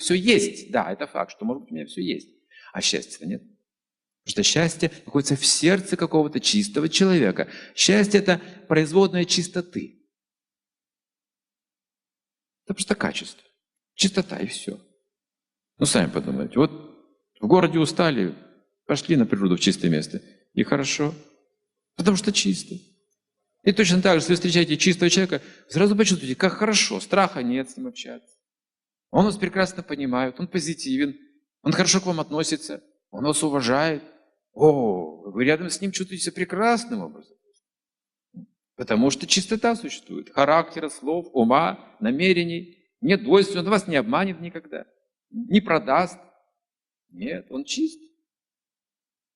все есть. Да, это факт, что может быть у меня все есть. А счастья-то нет. Потому что счастье находится в сердце какого-то чистого человека. Счастье – это производная чистоты. Это просто качество. Чистота и все. Ну, сами подумайте. Вот в городе устали, пошли на природу в чистое место. И хорошо. Потому что чисто. И точно так же, если вы встречаете чистого человека, сразу почувствуйте, как хорошо, страха нет с ним общаться. Он вас прекрасно понимает, он позитивен, он хорошо к вам относится, он вас уважает. О, вы рядом с ним чувствуете себя прекрасным образом. Потому что чистота существует. Характера, слов, ума, намерений. Нет двойств, он вас не обманет никогда. Не продаст. Нет, он чист.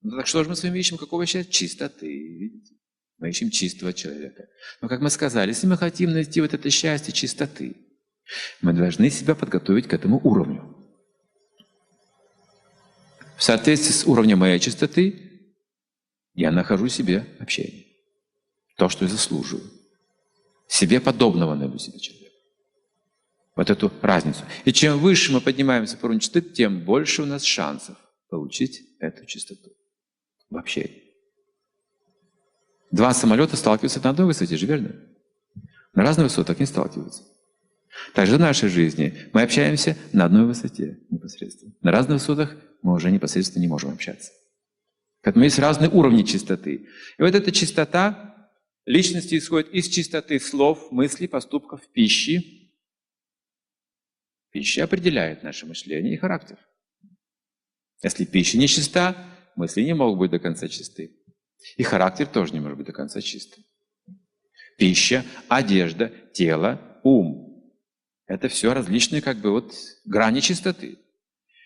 Ну, так что же мы с вами ищем? Какого счастья? Чистоты. Видите? Мы ищем чистого человека. Но, как мы сказали, если мы хотим найти вот это счастье чистоты, мы должны себя подготовить к этому уровню. В соответствии с уровнем моей чистоты я нахожу себе общение. То, что я заслуживаю. Себе подобного найду себе человека. Вот эту разницу. И чем выше мы поднимаемся по уровню чистоты, тем больше у нас шансов получить эту чистоту в общении. Два самолета сталкиваются на одной высоте же, верно? На разных высотах не сталкиваются. Также в нашей жизни мы общаемся на одной высоте непосредственно. На разных высотах мы уже непосредственно не можем общаться. Поэтому есть разные уровни чистоты. И вот эта чистота личности исходит из чистоты слов, мыслей, поступков, пищи. Пища определяет наше мышление и характер. Если пища не чиста, мысли не могут быть до конца чисты. И характер тоже не может быть до конца чистым. Пища, одежда, тело, ум. Это все различные как бы вот грани чистоты.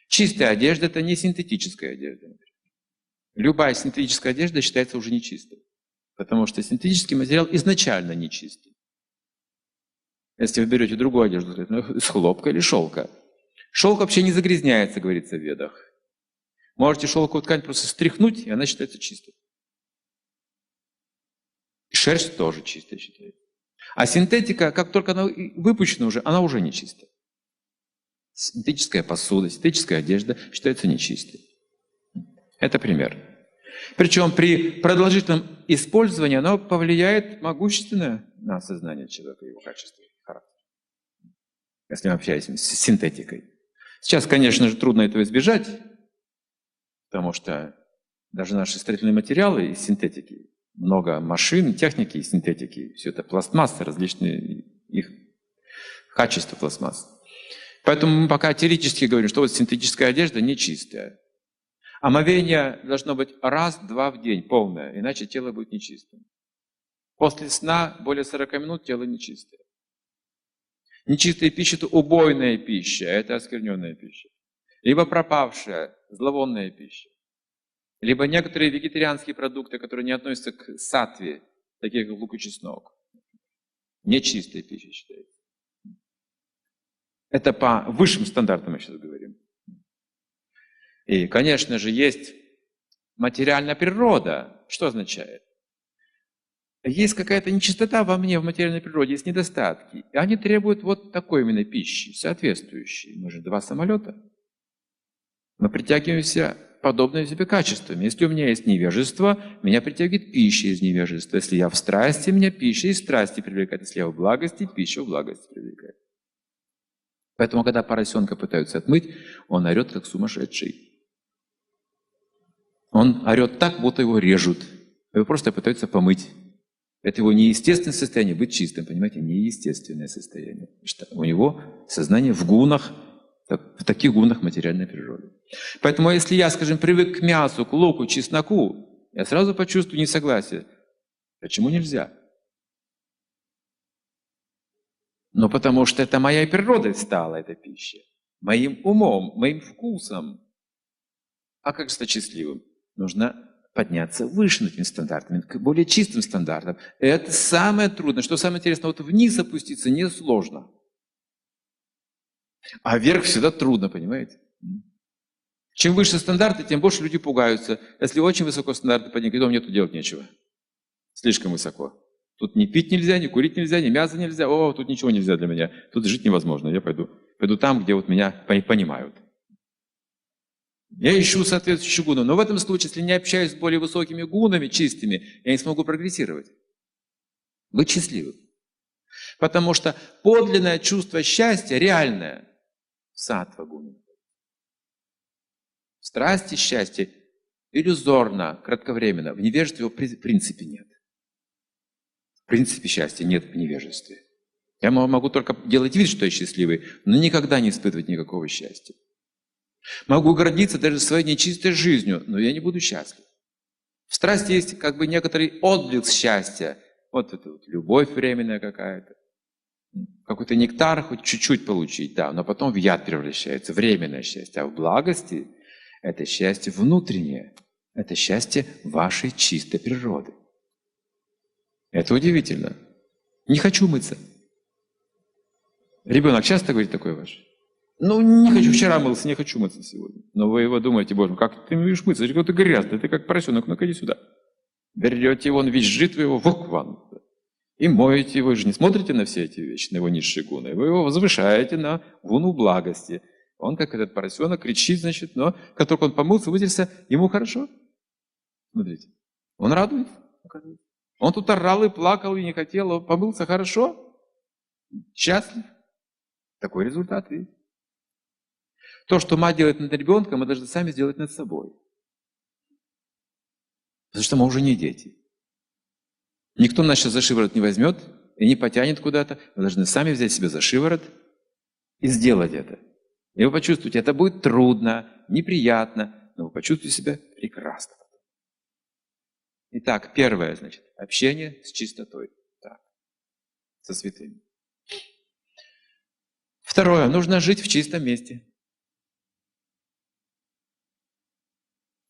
Чистая одежда – это не синтетическая одежда. Любая синтетическая одежда считается уже нечистой. Потому что синтетический материал изначально нечистый. Если вы берете другую одежду, ну, из хлопка или шелка. Шелк вообще не загрязняется, говорится в ведах. Можете шелковую ткань просто стряхнуть, и она считается чистой. Шерсть тоже чистая считается. А синтетика, как только она выпущена уже, она уже не чистая. Синтетическая посуда, синтетическая одежда считаются нечистой. Это пример. Причем при продолжительном использовании оно повлияет могущественно на сознание человека, его качество характер. Если мы общаемся с синтетикой. Сейчас, конечно же, трудно этого избежать, потому что даже наши строительные материалы из синтетики много машин, техники, синтетики, все это пластмассы, различные их качества пластмасс. Поэтому мы пока теоретически говорим, что вот синтетическая одежда нечистая. Омовение должно быть раз-два в день, полное, иначе тело будет нечистым. После сна более 40 минут тело нечистое. Нечистая пища – это убойная пища, это оскверненная пища. Либо пропавшая, зловонная пища. Либо некоторые вегетарианские продукты, которые не относятся к сатве, такие как лук и чеснок. Нечистая пища считается. Это по высшим стандартам мы сейчас говорим. И, конечно же, есть материальная природа. Что означает? Есть какая-то нечистота во мне, в материальной природе, есть недостатки. И они требуют вот такой именно пищи, соответствующей. Мы же два самолета. Мы притягиваемся подобными себе качествами. Если у меня есть невежество, меня притягивает пища из невежества. Если я в страсти, меня пища из страсти привлекает. Если я в благости, пища в благости привлекает. Поэтому, когда поросенка пытаются отмыть, он орет, как сумасшедший. Он орет так, будто его режут. Его просто пытаются помыть. Это его неестественное состояние быть чистым, понимаете, неестественное состояние. Что у него сознание в гунах, в таких гунах материальной природы. Поэтому если я, скажем, привык к мясу, к луку, чесноку, я сразу почувствую несогласие. Почему нельзя? Но потому что это моей природой стала эта пища. Моим умом, моим вкусом. А как стать счастливым? Нужно подняться выше над этими стандартами, к более чистым стандартам. Это самое трудное. Что самое интересное, вот вниз опуститься несложно. А вверх всегда трудно, понимаете? Чем выше стандарты, тем больше люди пугаются. Если очень высоко стандарты поднять, то мне тут делать нечего. Слишком высоко. Тут ни пить нельзя, ни курить нельзя, ни мясо нельзя. О, тут ничего нельзя для меня. Тут жить невозможно. Я пойду. Пойду там, где вот меня понимают. Я ищу соответствующие гуны. Но в этом случае, если не общаюсь с более высокими гунами, чистыми, я не смогу прогрессировать. Быть счастливым. Потому что подлинное чувство счастья, реальное, сатва гуна. Страсти счастья иллюзорно, кратковременно. В невежестве его в принципе нет. В принципе счастья нет в невежестве. Я могу только делать вид, что я счастливый, но никогда не испытывать никакого счастья. Могу гордиться даже своей нечистой жизнью, но я не буду счастлив. В страсти есть как бы некоторый отблеск счастья. Вот это вот любовь временная какая-то. Какой-то нектар хоть чуть-чуть получить, да, но потом в яд превращается, временное счастье. А в благости это счастье внутреннее. Это счастье вашей чистой природы. Это удивительно. Не хочу мыться. Ребенок часто говорит такое ваш? Ну, не хочу, вчера мылся, не хочу мыться сегодня. Но вы его думаете, боже мой, как ты умеешь мыться? Ты ты грязный, ты как поросенок, ну-ка иди сюда. Берете его, он визжит, вы его в ванну. И моете его, вы же не смотрите на все эти вещи, на его низшие гуны. Вы его возвышаете на гуну благости. Он, как этот поросенок, кричит, значит, но как только он помылся, выделился, ему хорошо. Смотрите. Он радуется, Он тут орал и плакал, и не хотел, он помылся хорошо, счастлив. Такой результат есть. То, что мать делает над ребенком, мы должны сами сделать над собой. Потому что мы уже не дети. Никто нас сейчас за шиворот не возьмет и не потянет куда-то. Мы должны сами взять себя за шиворот и сделать это. И вы почувствуете, это будет трудно, неприятно, но вы почувствуете себя прекрасно. Итак, первое, значит, общение с чистотой. Так, со святыми. Второе, нужно жить в чистом месте.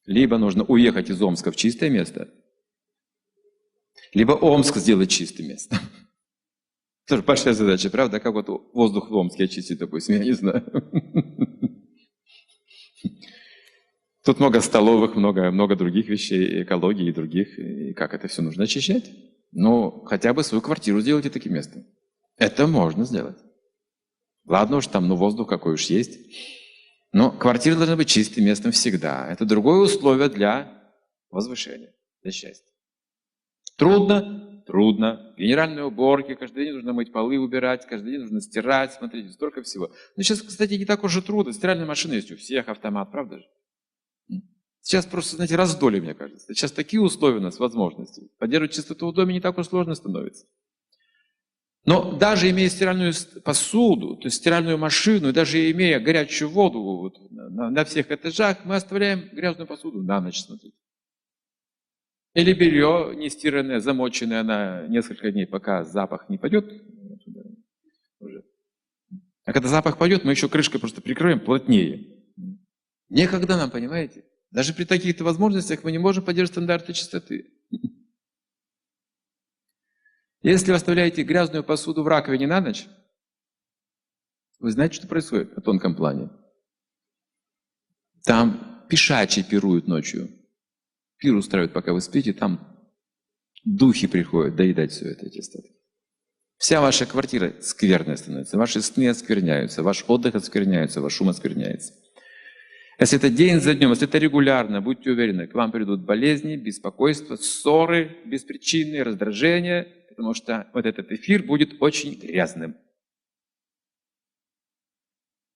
Либо нужно уехать из Омска в чистое место, либо Омск сделать чистым местом. Тоже большая задача, правда? Как вот воздух в Омске очистить, допустим, я не знаю. Тут много столовых, много, много других вещей, экологии и других. И как это все нужно очищать? Ну, хотя бы свою квартиру сделайте таким местом. Это можно сделать. Ладно уж там, ну воздух какой уж есть. Но квартира должна быть чистым местом всегда. Это другое условие для возвышения, для счастья. Трудно? Трудно. Генеральные уборки, каждый день нужно мыть полы, убирать, каждый день нужно стирать, смотрите, столько всего. Но сейчас, кстати, не так уж и трудно. Стиральная машина есть у всех, автомат, правда же? Сейчас просто, знаете, раздолье, мне кажется. Сейчас такие условия у нас, возможности. Поддерживать чистоту в доме не так уж сложно становится. Но даже имея стиральную посуду, то есть стиральную машину, даже имея горячую воду вот, на, на всех этажах, мы оставляем грязную посуду на ночь, смотрите. Или белье не стиранное, замоченное на несколько дней, пока запах не пойдет. А когда запах пойдет, мы еще крышкой просто прикроем плотнее. Некогда нам, понимаете? Даже при таких-то возможностях мы не можем поддерживать стандарты чистоты. Если вы оставляете грязную посуду в раковине на ночь, вы знаете, что происходит на тонком плане? Там пешачи пируют ночью. Пир устраивают, пока вы спите, там духи приходят доедать все это, эти остатки. Вся ваша квартира скверная становится, ваши сны оскверняются, ваш отдых оскверняется, ваш ум оскверняется. Если это день за днем, если это регулярно, будьте уверены, к вам придут болезни, беспокойство, ссоры беспричинные, раздражения, потому что вот этот эфир будет очень грязным.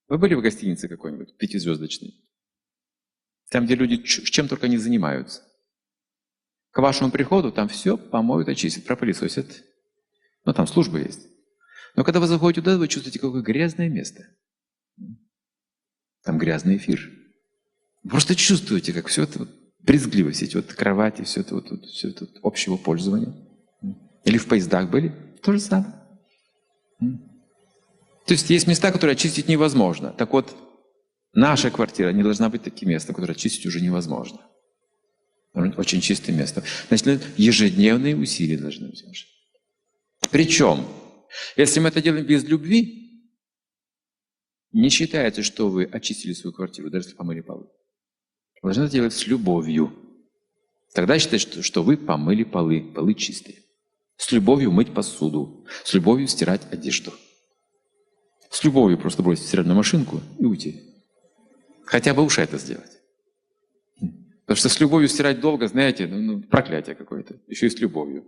Вы были в гостинице какой-нибудь, пятизвездочной? Там, где люди чем только не занимаются. К вашему приходу там все помоют, очистят, пропылесосят. Ну, там служба есть. Но когда вы заходите туда, вы чувствуете, какое грязное место. Там грязный эфир. Вы просто чувствуете, как все это вот брезгливо, эти вот кровати, все это вот, вот, все это вот общего пользования. Или в поездах были? То же самое. То есть есть места, которые очистить невозможно. Так вот, наша квартира не должна быть таким местом, которое очистить уже невозможно. Очень чистое место. Значит, ежедневные усилия должны быть. Причем, если мы это делаем без любви, не считается, что вы очистили свою квартиру, даже если помыли полы. Вы должны это делать с любовью. Тогда считается, что, что вы помыли полы, полы чистые. С любовью мыть посуду, с любовью стирать одежду. С любовью просто бросить стиральную машинку и уйти. Хотя бы уж это сделать. Потому что с любовью стирать долго, знаете, ну, ну, проклятие какое-то. Еще и с любовью.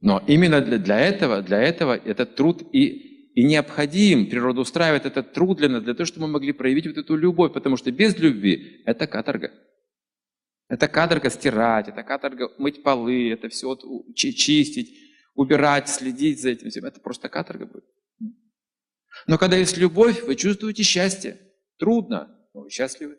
Но именно для, для этого, для этого этот труд и, и необходим. Природа устраивает этот труд для нас, для того, чтобы мы могли проявить вот эту любовь. Потому что без любви это каторга. Это каторга стирать, это каторга мыть полы, это все вот чистить, убирать, следить за этим всем. Это просто каторга будет. Но когда есть любовь, вы чувствуете счастье. Трудно, вы счастливы.